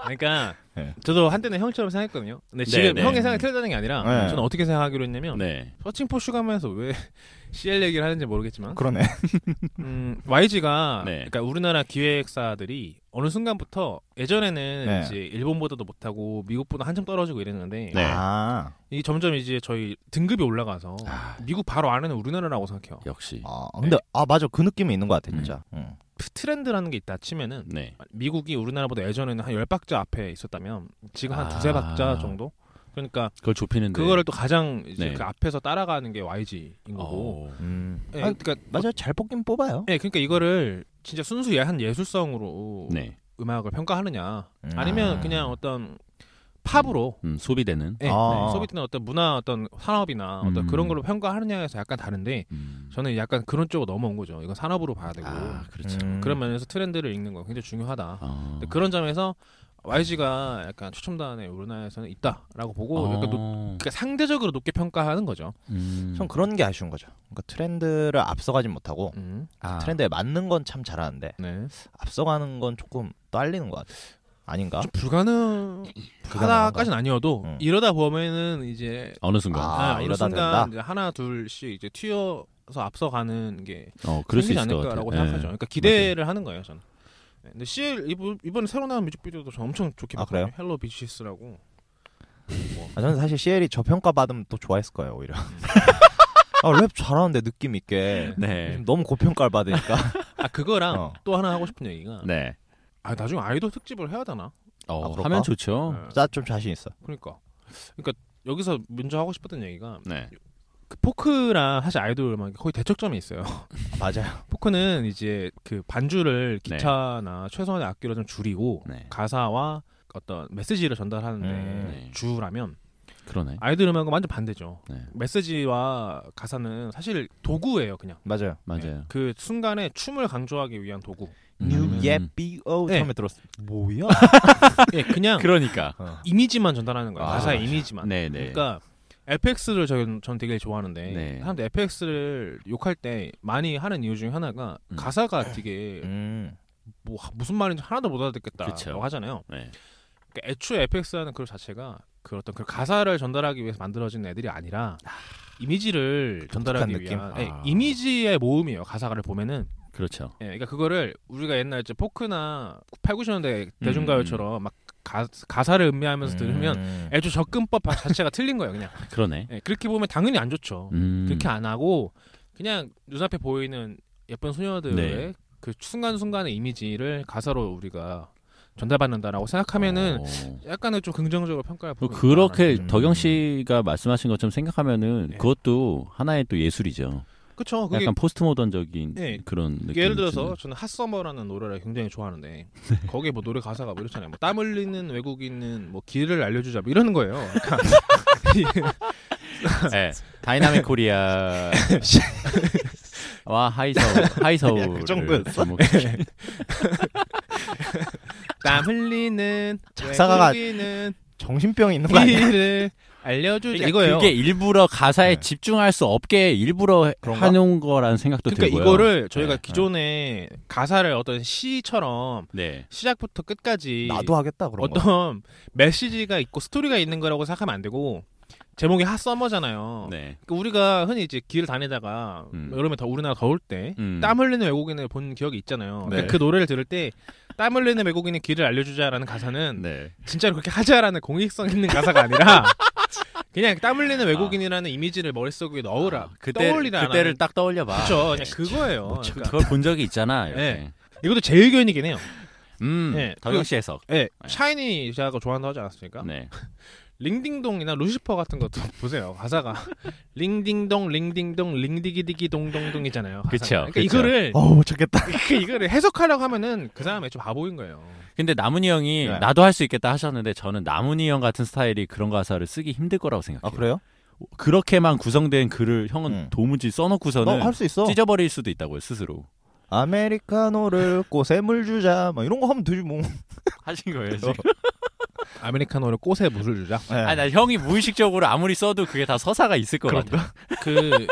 그러니까 네. 저도 한때는 형처럼 생각했거든요. 근데 지금 네. 형의 생각이 틀리다는 게 아니라 네. 저는 어떻게 생각하기로 했냐면 네. 서칭 포 슈가면서 왜 CL 얘기를 하는지 모르겠지만 그러네. 음, YG가 네. 그러니까 우리나라 기획사들이 어느 순간부터 예전에는 네. 이제 일본보다도 못하고 미국보다 한참 떨어지고 이랬는데 네. 아, 이 점점 이제 저희 등급이 올라가서 아. 미국 바로 아래는 우리나라라고 생각해요. 역시. 아 근데 아 맞아 그 느낌이 있는 것 같아 진짜. 응. 트렌드라는 게 있다 치면은 네. 미국이 우리나라보다 예전에는 한 열 박자 앞에 있었다면 지금 한 아. 두세 박자 정도. 그러니까 그걸 좁히는데. 그거를 또 가장 이제 네. 그 앞에서 따라가는 게 YG인 거고. 어. 음. 예, 아, 그러니까 맞아 잘 뽑긴 뽑아요. 예, 그러니까 이거를 진짜 순수 한 예술성으로 네. 음악을 평가하느냐, 음. 아니면 아. 그냥 어떤 팝으로 음, 소비되는. 예, 아. 네, 소비되는 어떤 문화, 어떤 산업이나 어떤 음. 그런 걸로 평가하느냐에서 약간 다른데 음. 저는 약간 그런 쪽으로 넘어온 거죠. 이건 산업으로 봐야 되고 아, 그렇죠. 음. 그런 면에서 트렌드를 읽는 거 굉장히 중요하다. 어. 근데 그런 점에서 YG가 약간 최첨단의 우리나라에서는 있다라고 보고 어. 약간 높, 그러니까 상대적으로 높게 평가하는 거죠. 음. 전 그런 게 아쉬운 거죠. 그러니까 트렌드를 앞서가진 못하고 음, 아. 트렌드에 맞는 건 참 잘하는데 네. 앞서가는 건 조금 떨리는 것 같아. 아닌가? 좀 불가능하다까지는 아니어도 음. 이러다 보면은 이제 어느 순간. 아, 아, 어느 이러다 순간 된다? 이제 하나 둘씩 이제 튀어서 앞서가는 게 어, 그럴 수 생기지 있을 것 같아요. 않을까라고 예. 생각하죠. 그러니까 기대를 하는 거예요, 저는. 네, 근데 CL 이번 이번에 새로 나온 뮤직비디오도 저 엄청 좋게 아, 봤거든요. 그래요? Hello Bitches라고. 뭐. 아, 저는 사실 CL이 저평가 받으면 또 좋아했을 거예요 오히려. 아, 랩 잘하는데 느낌 있게. 네. 요즘 너무 고평가를 받으니까. 아 그거랑 어. 또 하나 하고 싶은 얘기가 네. 아 나중에 아이돌 특집을 해야 되나? 어, 아? 하면 좋죠. 네. 나좀 자신 있어. 그러니까 그러니까 여기서 먼저 하고 싶었던 얘기가 네. 그 포크랑 사실 아이돌 음악이 거의 대척점에 있어요. 아, 맞아요. 포크는 이제 그 반주를 네. 기타나 최소한의 악기로 좀 줄이고 네. 가사와 어떤 메시지를 전달하는데 음. 네. 주라면 그러네. 아이돌 음악은 완전 반대죠. 네. 메시지와 가사는 사실 도구예요, 그냥. 맞아요. 맞아요. 그 순간에 춤을 강조하기 위한 도구. New 음. 예삐오 네. 처음에 들었어. 뭐야? 예, 그냥 그러니까. 어. 이미지만 전달하는 거예요. 아, 가사의 맞아. 이미지만. 네, 네. 그러니까 FX를 전, 전 되게 좋아하는데 네. 사람들 FX를 욕할 때 많이 하는 이유 중에 하나가 음. 가사가 되게 음. 뭐 무슨 말인지 하나도 못 알아듣겠다고 그쵸. 하잖아요. 네. 그러니까 애초에 FX라는 그 자체가 그 어떤 그 가사를 전달하기 위해서 만들어진 애들이 아니라 이미지를 전달하기 느낌? 위한 예, 아. 이미지의 모음이에요. 가사를 보면은 그렇죠. 예, 그러니까 그거를 우리가 옛날 이제 포크나 8, 90년대 대중가요처럼 막 가, 가사를 음미하면서 들으면 음. 애초 접근법 자체가 틀린 거예요. 그냥 그러네. 예, 그렇게 보면 당연히 안 좋죠. 음. 그렇게 안 하고 그냥 눈앞에 보이는 예쁜 소녀들의 네. 그 순간순간의 이미지를 가사로 우리가 전달받는다라고 생각하면은 어. 약간은 좀 긍정적으로 평가할 뭐 부분이 그렇게 음. 덕영 씨가 말씀하신 것처럼 생각하면은 네. 그것도 하나의 또 예술이죠. 그렇죠. 그게 약간 포스트 모던적인 네. 그런 느낌. 예를 들어서 저는 Hot Summer라는 노래를 굉장히 좋아하는데 네. 거기에 뭐 노래 가사가 뭐 이렇잖아요. 뭐 땀 흘리는 외국인은 뭐 길을 알려주자 뭐 이러는 거예요. 네. dynamic Korea 와 Hi Seoul Hi Seoul 그 정도였어? 땀 흘리는 작사가가 정신병이 있는 거 아니야? 길을 알려주자 그러니까 이거예요. 그게 일부러 가사에 네. 집중할 수 없게 일부러 그런가? 해놓은 거라는 생각도 그러니까 들고요. 이거를 저희가 네. 기존에 가사를 어떤 시처럼 네. 시작부터 끝까지 나도 하겠다 그런 거. 어떤 메시지가 있고 스토리가 있는 거라고 생각하면 안 되고 제목이 Hot Summer잖아요. 네. 그러니까 우리가 흔히 이제 길을 다니다가 음. 여름에 더 우리나라 더울 때 음. 땀 흘리는 외국인을 본 기억이 있잖아요. 네. 근데 그 노래를 들을 때 땀 흘리는 외국인의 길을 알려주자라는 가사는 네. 진짜로 그렇게 하자라는 공익성 있는 가사가 아니라 그냥 땀 흘리는 외국인이라는 이미지를 머릿속에 넣으라. 아, 그때 떠올리라. 그때를 딱 떠올려봐. 그렇죠. 그냥 그거예요. 뭐, 그러니까 그걸 본 적이 있잖아. 이렇게. 네. 이것도 제 의견이긴 해요. 음. 네. 덕영 그- 씨 해석. 예, 샤이니 제가 좋아한다고 하지 않았습니까? 네. 링딩동이나 루시퍼 같은 것도 보세요. 가사가 링딩동 링딩동 링디기디기 동동동이잖아요. 그쵸, 그러니까 그쵸. 이거를 어우 못 찾겠다. 그 이거를 해석하려고 하면은 그 사람이 좀 바보인 거예요. 근데 나문희 형이 네. 나도 할 수 있겠다 하셨는데 저는 나문희 형 같은 스타일이 그런 가사를 쓰기 힘들 거라고 아 생각해요. 그래요? 그렇게만 구성된 글을 형은 음. 도무지 너 써놓고서는 할수 있어. 찢어버릴 수도 있다고요 스스로. 아메리카노를 꽃에 물 주자. 막 이런 거 하면 되지 뭐. 하신 거예요 지금. 아메리카노를 꽃에 물을 주자. 네. 아니 나 형이 무의식적으로 아무리 써도 그게 다 서사가 있을 것 같아. 그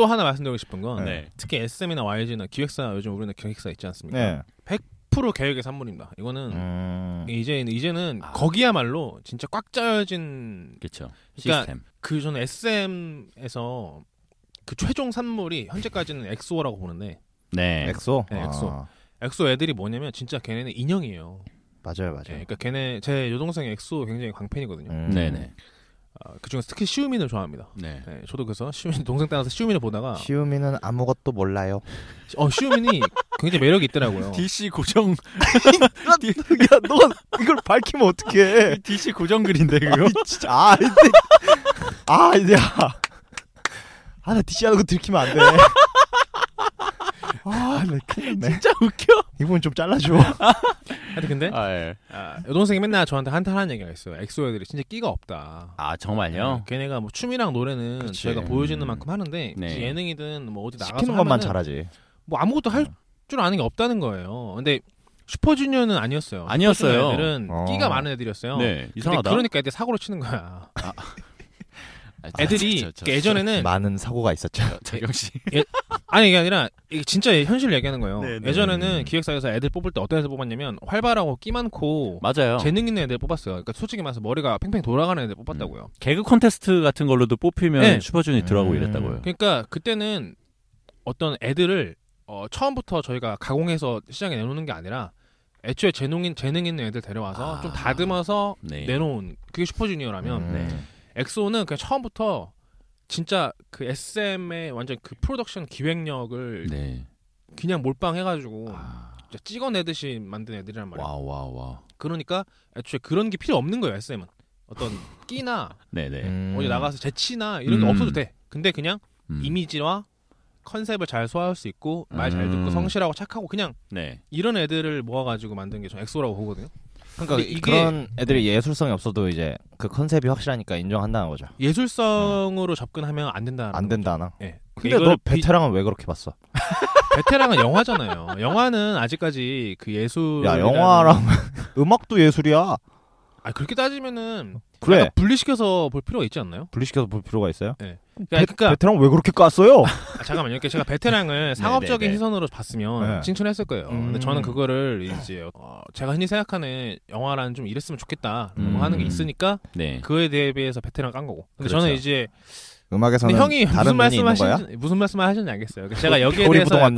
또 하나 말씀드리고 싶은 건 네. 특히 SM이나 YG나 기획사 요즘 우리는 기획사 있지 않습니까? 네. 100% 계획의 산물입니다. 이거는 음. 이제 이제는 아. 거기야말로 진짜 꽉 짜여진 그렇죠. 그러니까 시스템. 그 저는 SM에서 그 최종 산물이 현재까지는 엑소라고 보는데 네. 엑소. 네, 엑소. 아, 엑소 애들이 뭐냐면 진짜 걔네는 인형이에요. 맞아요, 네, 맞아요. 그러니까 걔네 제 여동생이 엑소 굉장히 광팬이거든요. 음. 네네. 아, 그중에서 특히 시우민을 좋아합니다. 네. 네, 저도 그래서 시우민 동생 따라서 시우민을 보다가 시우미는 아무것도 몰라요. 어 시우민이 굉장히 매력이 있더라고요. DC 고정 야, 너 이걸 밝히면 어떡해? DC 고정 글인데 그거. 아이, 진짜 아, 근데 아, 이제 아, 나 DC 하는 거 들키면 안 돼. 아, 나 큰일 났네. 진짜 웃겨. 이 부분 좀 잘라줘. 하여튼 근데 아, 예. 아, 여동생이 맨날 저한테 한탄하는 얘기가 있어요. 엑소 애들이 진짜 끼가 없다. 아 정말요? 네, 걔네가 뭐 춤이랑 노래는 그치. 저희가 보여주는 음. 만큼 하는데 네. 예능이든 뭐 어디 나가서 시키는 것만 잘하지. 뭐 아무것도 할 줄 아는 게 없다는 거예요. 근데 슈퍼주니어는 아니었어요. 아니었어요. 애들은 어. 끼가 많은 애들이었어요. 네. 이상하다. 그러니까 애들 사고를 치는 거야. 아, 애들이 저, 저, 저, 그 예전에는 많은 사고가 있었죠. 저, 덕영 씨. 아니 이게 아니라 이게 진짜 현실을 얘기하는 거예요. 네, 네. 예전에는 기획사에서 애들 뽑을 때 어떤 애들 뽑았냐면 활발하고 끼 많고 맞아요. 재능 있는 애들 뽑았어요. 그러니까 솔직히 말해서 머리가 팽팽 돌아가는 애들 뽑았다고요. 개그 콘테스트 같은 걸로도 뽑히면 네. 슈퍼주니 들어가고 음. 이랬다고요. 그러니까 그때는 어떤 애들을 어, 처음부터 저희가 가공해서 시장에 내놓는 게 아니라 애초에 재능, 재능 있는 애들 데려와서 아. 좀 다듬어서 네. 내놓은 그게 슈퍼주니어라면 음. 네. 엑소는 그냥 처음부터 진짜 그 SM의 완전 그 프로덕션 기획력을 네. 그냥 몰빵해가지고 아, 진짜 찍어내듯이 만든 애들이란 말이야. 와우 와우 와우. 그러니까 애초에 그런 게 필요 없는 거예요 SM은 어떤 끼나 네네. 음. 어디 나가서 재치나 이런 게 음. 없어도 돼. 근데 그냥 음. 이미지와 컨셉을 잘 소화할 수 있고 말 잘 듣고 음. 성실하고 착하고 그냥 네. 이런 애들을 모아가지고 만든 게 전 엑소라고 보거든요. 그러니까 이게- 그런 애들이 예술성이 없어도 이제 그 컨셉이 확실하니까 인정한다는 거죠. 예술성으로 접근하면 안 된다. 안 된다 나. 예. 근데 너 베테랑은 왜 그렇게 봤어? 베테랑은 영화잖아요. 영화는 아직까지 그 예술. 야 영화랑 음악도 예술이야. 아 그렇게 따지면은 그래. 분리시켜서 볼 필요가 있지 않나요? 분리시켜서 볼 필요가 있어요? 네. 그러니까, 그러니까 베 테랑 왜 그렇게 깠어요? 아, 잠깐만요. 제가 베테랑을 상업적인 네. 시선으로 봤으면 네. 칭찬했을 거예요. 근데 음. 저는 그거를 이제 어, 제가 흔히 생각하는 영화라는 좀 이랬으면 좋겠다 음. 하는 게 있으니까 네. 그에 대비해서 베테랑 깐 거고. 근데 그렇죠. 저는 이제 음악에서는 근데 형이 무슨? 말씀하시는지 무슨 말씀을 하셨는지 알겠어요. 그러니까 제가 여기에 대해서 약간.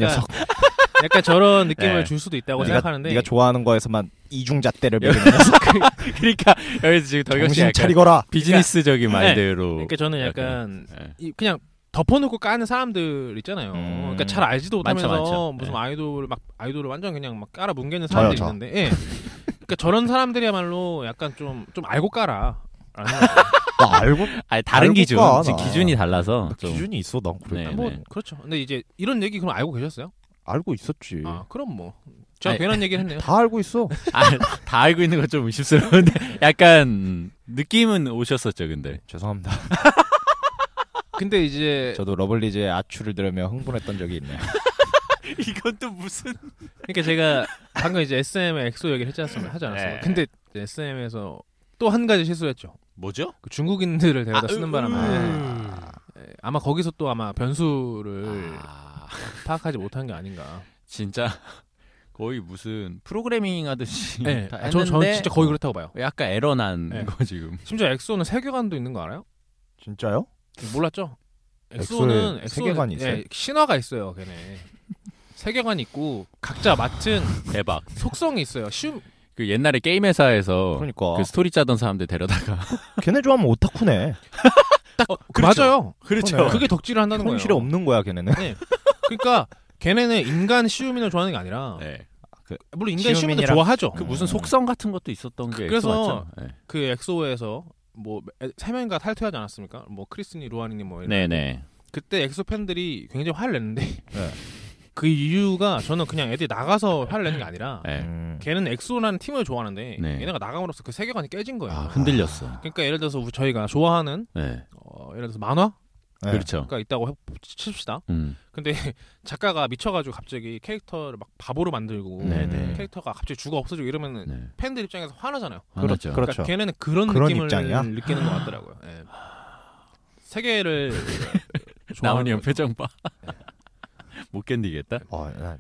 약간 저런 느낌을 네. 줄 수도 있다고 네가, 생각하는데 네가 좋아하는 거에서만 이중잣대를 네. 매기는 녀석. 그러니까 여기서 지금 덕영 씨 정신 차리거라. 비즈니스적인 네. 말대로. 그러니까 저는 약간 네. 이- 그냥 덮어놓고 까는 사람들 있잖아요. 음. 그러니까 잘 알지도 많죠, 못하면서 많죠. 무슨 네. 아이돌 막 아이돌을 완전 그냥 막 깔아 뭉개는 저요, 사람들이 저. 있는데, 예. 그러니까 저런 사람들이야말로 약간 좀좀 알고 깔아. 나 알고 아니 다른 알고 기준. 까. 기준이 달라서 좀 기준이 있어 난 그래. 네, 뭐 네. 그렇죠. 근데 이제 이런 얘기 그럼 알고 계셨어요? 알고 있었지. 아 그럼 뭐 제가 아니, 괜한 얘기를 했네요. 다 알고 있어. 아, 다 알고 있는 건 좀 의심스러운데 약간 음, 느낌은 오셨었죠, 근데. 죄송합니다. 근데 이제 저도 러블리즈의 아추를 들으며 흥분했던 적이 있네요. 이건 또 무슨? 그러니까 제가 방금 이제 SM의 엑소 얘기를 했지 않습니까? 하지 않았어요. 네. 근데 SM에서 또 한 가지 실수했죠. 뭐죠? 그 중국인들을 데려다 쓰는 바람에 음. 예, 아마 거기서 또 아마 변수를 아, 파악하지 못한 게 아닌가. 진짜 거의 무슨 프로그래밍 하듯이 네, 다 아, 저, 저는 했는데 진짜 거의 그렇다고 봐요. 약간 에러 난 네. 거 지금. 심지어 엑소는 세계관도 있는 거 알아요? 진짜요? 몰랐죠? 엑소에 세계관이 있어요? 예, 신화가 있어요, 걔네. 세계관 있고 각자 맡은 대박. 속성이 있어요. 쉬움. 그 옛날에 게임 회사에서 그러니까 그 스토리 짜던 사람들 데려다가 걔네 좋아하면 오타쿠네. 어, 그렇죠. 맞아요. 그러네. 그게 덕질을 한다는 거예요. 현실에 없는 거야 걔네는. 네. 그러니까 걔네는 인간 시우민을 좋아하는 게 아니라 네. 물론 인간 시우민도 시우민이랑- 좋아하죠. 그 음. 무슨 속성 같은 것도 있었던 게 그래서? 네. 그 엑소에서 뭐 세 명인가 탈퇴하지 않았습니까? 뭐 크리스니 루한이니 뭐 이런. 네네. 그때 엑소 팬들이 굉장히 화를 냈는데 네. 그 이유가 저는 그냥 애들이 나가서 화를 내는 게 아니라 네. 음. 걔는 엑소라는 팀을 좋아하는데 네. 얘네가 나감으로써 그 세계관이 깨진 거예요. 아 흔들렸어. 그러니까 예를 들어서 저희가 좋아하는 네. 어, 예를 들어서 만화가 네. 그렇죠. 있다고 해- 칩시다. 음. 근데 작가가 미쳐가지고 갑자기 캐릭터를 막 바보로 만들고 네네. 캐릭터가 갑자기 죽어 없어지고 이러면은 네. 팬들 입장에서 화나잖아요. 그렇죠. 그렇죠. 그러니까 걔네는 그런, 그런 느낌을 입장이야? 느끼는 것 같더라고요. 예. 세계를 나은이 형 표정 봐. 못 견디겠다. 어, 난,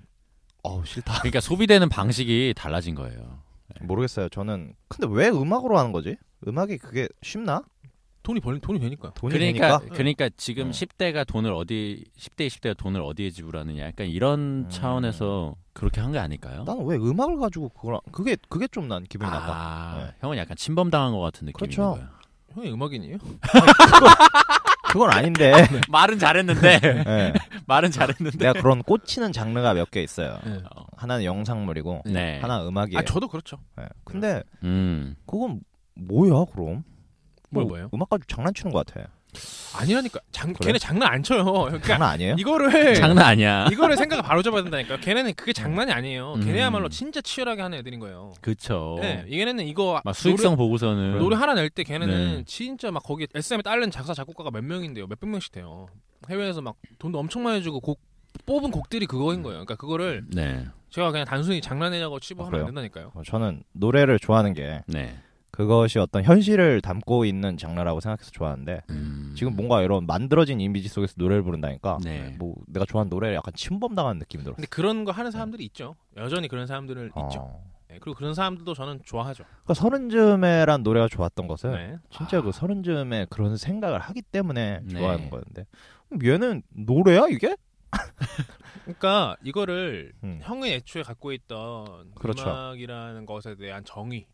어우 싫다. 그러니까 소비되는 방식이 달라진 거예요. 모르겠어요. 저는 근데 왜 음악으로 하는 거지? 음악이 그게 쉽나? 돈이 벌 돈이 되니까. 돈이 그러니까 되니까. 그러니까 지금 어. 10대 10대가 돈을 어디 10대 20대가 돈을 어디에 지불하느냐 약간 이런 음. 차원에서 그렇게 한 게 아닐까요? 나는 왜 음악을 가지고 그걸 그게 그게 좀 난 기분이 나빠. 아, 네. 형은 약간 침범당한 것 같은 느낌이 그렇죠. 있는 거야. 형이 음악인이에요? 그건 아닌데. 말은 잘했는데 예. 말은 잘했는데. 내가 그런 꽂히는 장르가 몇 개 있어요. 네. 어, 하나는 영상물이고 네. 하나 음악이에요. 아 저도 그렇죠. 예. 근데 음. 그건 뭐야 그럼? 뭐뭐 뭐예요? 음악 가지고 장난치는 것 같아. 아니라니까. 장 그래? 걔네 장난 안 쳐요. 그러니까 장난 아니에요? 이거를 장난 아니야. 이거를 생각을 바로 잡아야 된다니까. 걔네는 그게 장난이 아니에요. 음. 걔네야말로 진짜 치열하게 하는 애들인 거예요. 그쵸. 네, 얘네는 이거 막 수익성 보고서는 노래, 노래 하나 낼 때 걔네는 네. 진짜 막 거기 SM에 딸린 작사 작곡가가 몇 명인데요. 몇백 명씩 돼요. 해외에서 막 돈도 엄청 많이 주고 곡 뽑은 곡들이 그거인 거예요. 그러니까 그거를 네. 제가 그냥 단순히 장난이냐고 치부하면 그래요? 안 된다니까요. 어, 저는 노래를 좋아하는 게 네. 그것이 어떤 현실을 담고 있는 장르라고 생각해서 좋아하는데 음. 지금 뭔가 이런 만들어진 이미지 속에서 노래를 부른다니까 네. 뭐 내가 좋아하는 노래를 약간 침범당하는 느낌이 들어. 근데 그런 거 하는 사람들이 있죠. 여전히 그런 사람들은 있죠. 어. 네, 그리고 그런 사람들도 저는 좋아하죠. 그러니까 서른쯤에란 노래가 좋았던 것은 네. 진짜 그 서른쯤에 그런 생각을 하기 때문에 네. 좋아하는 거였는데 얘는 노래야 이게? 그러니까 이거를 음. 형이 애초에 갖고 있던 그렇죠. 음악이라는 것에 대한 정의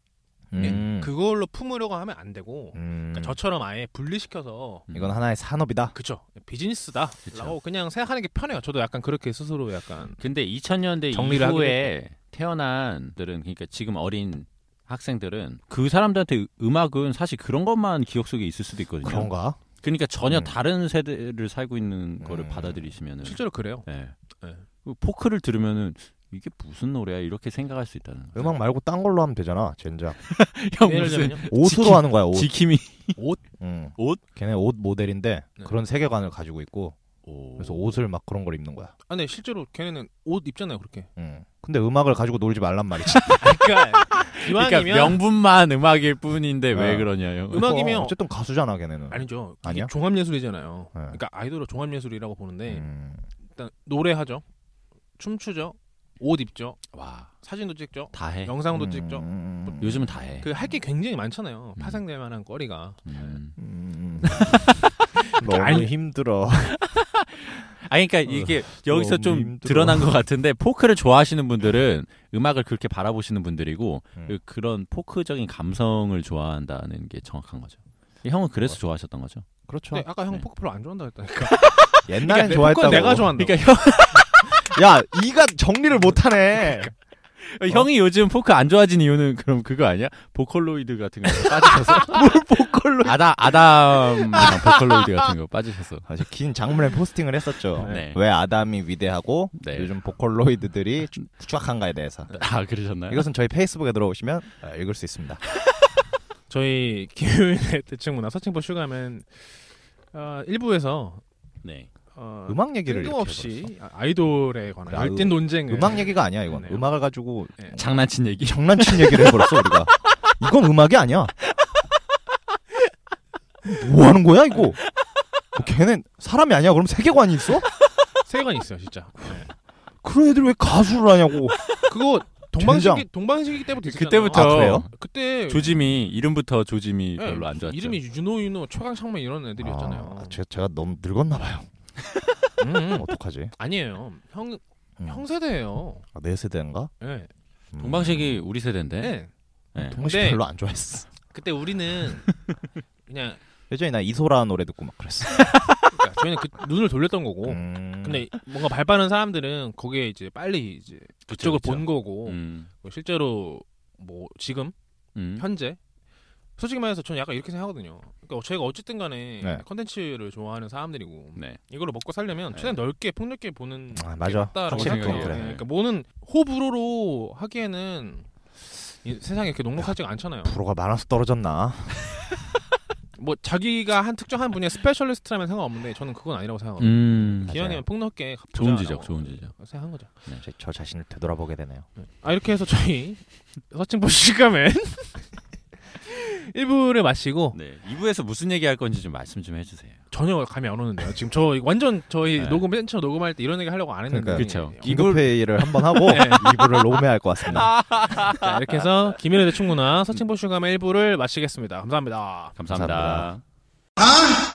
음. 그걸로 품으려고 하면 안 되고 음. 그러니까 저처럼 아예 분리시켜서 음. 이건 하나의 산업이다. 그쵸 비즈니스다라고 그쵸. 그냥 생각하는 게 편해요. 저도 약간 그렇게 스스로 약간 근데 2000년대 정리를 하기로 이후에 태어난 들은 그러니까 지금 어린 학생들은 그 사람들한테 음악은 사실 그런 것만 기억 속에 있을 수도 있거든요. 그런가? 그러니까 전혀 음. 다른 세대를 살고 있는 거를 음. 받아들이시면은 실제로 그래요. 네. 네. 그 포크를 들으면은 이게 무슨 노래야 이렇게 생각할 수 있다는 거죠. 음악 말고 딴 걸로 하면 되잖아. 젠장. 형 예를 무슨 들면요. 옷으로 지킴- 하는 거야. 옷. 지킴이 옷 음. 옷? 걔네 옷 모델인데 네. 그런 세계관을 가지고 있고 오. 그래서 옷을 막 그런 걸 입는 거야. 아, 근데 실제로 걔네는 옷 입잖아요, 그렇게. 응. 근데 음악을 가지고 놀지 말란 말이지. 그러니까 그러니까 이왕이면 명분만 음악일 뿐인데 왜 네. 그러냐요? 음악이면- 어쨌든 가수잖아 걔네는. 아니죠. 아니야? 종합예술이잖아요. 네. 그러니까 아이돌을 종합예술이라고 보는데 음. 일단 노래하죠, 춤추죠, 옷 입죠, 와, 사진도 찍죠, 다 해. 영상도 음, 찍죠. 음, 음, 요즘은 다 해. 그 할 게 굉장히 많잖아요. 음. 파생될 만한 거리가. 음. 음, 음. 너무 아니- 힘들어. 아, 그러니까 이게 여기서 너무 좀 힘들어. 드러난 것 같은데 포크를 좋아하시는 분들은 음악을 그렇게 바라보시는 분들이고 음. 그- 그런 포크적인 감성을 좋아한다는 게 정확한 거죠. 형은 그래서 좋아하셨던 거죠. 그렇죠. 근데 아까 형 네. 포크 별로 안 좋아한다 했다니까. 옛날엔 그러니까 좋아했다고. 내가 좋아한다. 그러니까 형, 야, 이가 정리를 못하네. 형이 요즘 포크 안 좋아진 이유는 그럼 그거 아니야? 보컬로이드 같은 거 빠지셔서 뭘 보컬로이드? 아다 아담 보컬로이드 같은 거 빠지셔서. 아주 긴 장문에 포스팅을 했었죠. 네. 왜 아담이 위대하고 네. 요즘 보컬로이드들이 추악한가에 대해서. 아 그러셨나요? 이것은 저희 페이스북에 들어오시면 아, 읽을 수 있습니다. 저희 김효인의 대충 문화 서칭포 슈가맨 어, 일부에서 네. 어, 음악 얘기를 뜬금없이 아- 아이돌에 관한 야, 열띤 논쟁을 음악 얘기가 아니야 이건. 네. 음악을 가지고 네. 장난친 얘기. 장난친 얘기를 해버렸어 우리가. 이건 음악이 아니야. 뭐 하는 거야 이거? 뭐 걔는 사람이 아니야? 그럼 세계관이 있어? 세계관이 있어요, 진짜. 네. 그런 애들 왜 가수를 하냐고. 그거 동방신기. 동방신기 때부터 있었잖아요. 그때부터 아, 그래요? 그때 조짐이 이름부터 조짐이 네, 별로 안 좋았죠. 이름이 유노 유노 최강창맨 이런 애들이었잖아요. 아, 제가, 제가 너무 늙었나 봐요. 음, 음. 어떡하지? 아니에요. 형, 음. 형 세대예요. 아, 내 세대인가? 네. 음. 동방식이 우리 세대인데. 네. 네. 동방식 근데- 별로 안 좋아했어. 그때 우리는 그냥 예전에 나 이소라 노래 듣고 막 그랬어. 그러니까 저희는 그 눈을 돌렸던 거고. 음. 근데 뭔가 발 빠른 사람들은 거기에 이제 빨리 이제 그쪽을 그쵸. 본 거고 음. 뭐 실제로 뭐 지금 음. 현재 솔직히 말해서 저는 약간 이렇게 생각하거든요. 그러니까 저희가 어쨌든 간에 네. 컨텐츠를 좋아하는 사람들이고 네. 이걸로 먹고 살려면 네. 최대한 넓게 폭넓게 보는 아, 게 맞아. 맞다라고 확실히 생각해요. 그래. 네, 그러니까 뭐는 호불호로 하기에는 이 세상이 이렇게 녹록하지가 않잖아요. 프로가 많아서 떨어졌나? 뭐 자기가 한 특정한 분야의 스페셜리스트라면 상관없는데 저는 그건 아니라고 생각하거든요. 음. 기왕이면 폭넓게 좋은 지적, 좋은 지적. 생각한 거죠. 저, 저 자신을 되돌아보게 되네요. 아 이렇게 해서 저희 서칭 보 시간맨 1부를 마치고 네. 2부에서 무슨 얘기 할 건지 좀 말씀 좀 해주세요. 전혀 감이 안 오는데요. 지금 저 완전 저희 네. 녹음 맨 처음 녹음할 때 이런 얘기 하려고 안 했는데 그러니까. 그쵸. 긴급 회의를 한번 하고 네. 2부를 녹음해야 할 것 같습니다. 자, 이렇게 해서 김일의 대충문화 서칭보 슈가맨 1부를 마치겠습니다. 감사합니다. 감사합니다. 감사합니다.